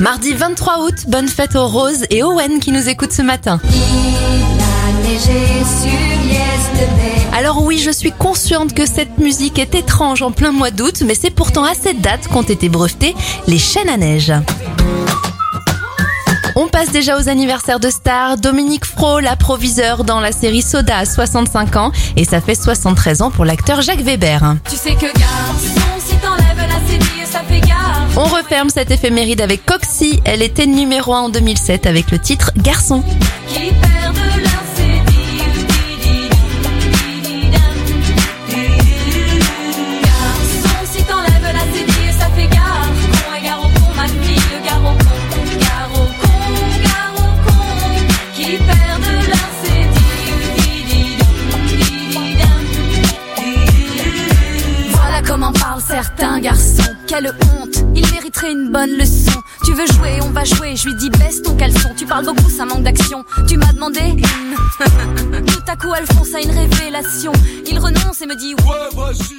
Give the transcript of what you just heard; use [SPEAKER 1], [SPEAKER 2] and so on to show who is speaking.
[SPEAKER 1] Mardi 23 août, bonne fête aux Roses et Owen qui nous écoutent ce matin. Alors oui, je suis consciente que cette musique est étrange en plein mois d'août, mais c'est pourtant à cette date qu'ont été brevetées les chaînes à neige. On passe déjà aux anniversaires de stars. Dominique Fro, l'approviseur dans la série Soda, a 65 ans et ça fait 73 ans pour l'acteur Jacques Weber.
[SPEAKER 2] Tu sais que garçon,
[SPEAKER 1] On referme cette éphéméride avec Coxy. Elle était numéro 1 en 2007 avec le titre Garçon.
[SPEAKER 2] Voilà comment parlent certains garçons. Quelle honte, ils mériteraient une bonne leçon. Tu veux jouer, on va jouer. Je lui dis baisse ton caleçon. Tu parles beaucoup, ça manque d'action. Tu m'as demandé Tout à coup, Alphonse a une révélation. Il renonce et me dit ouais, vas-y.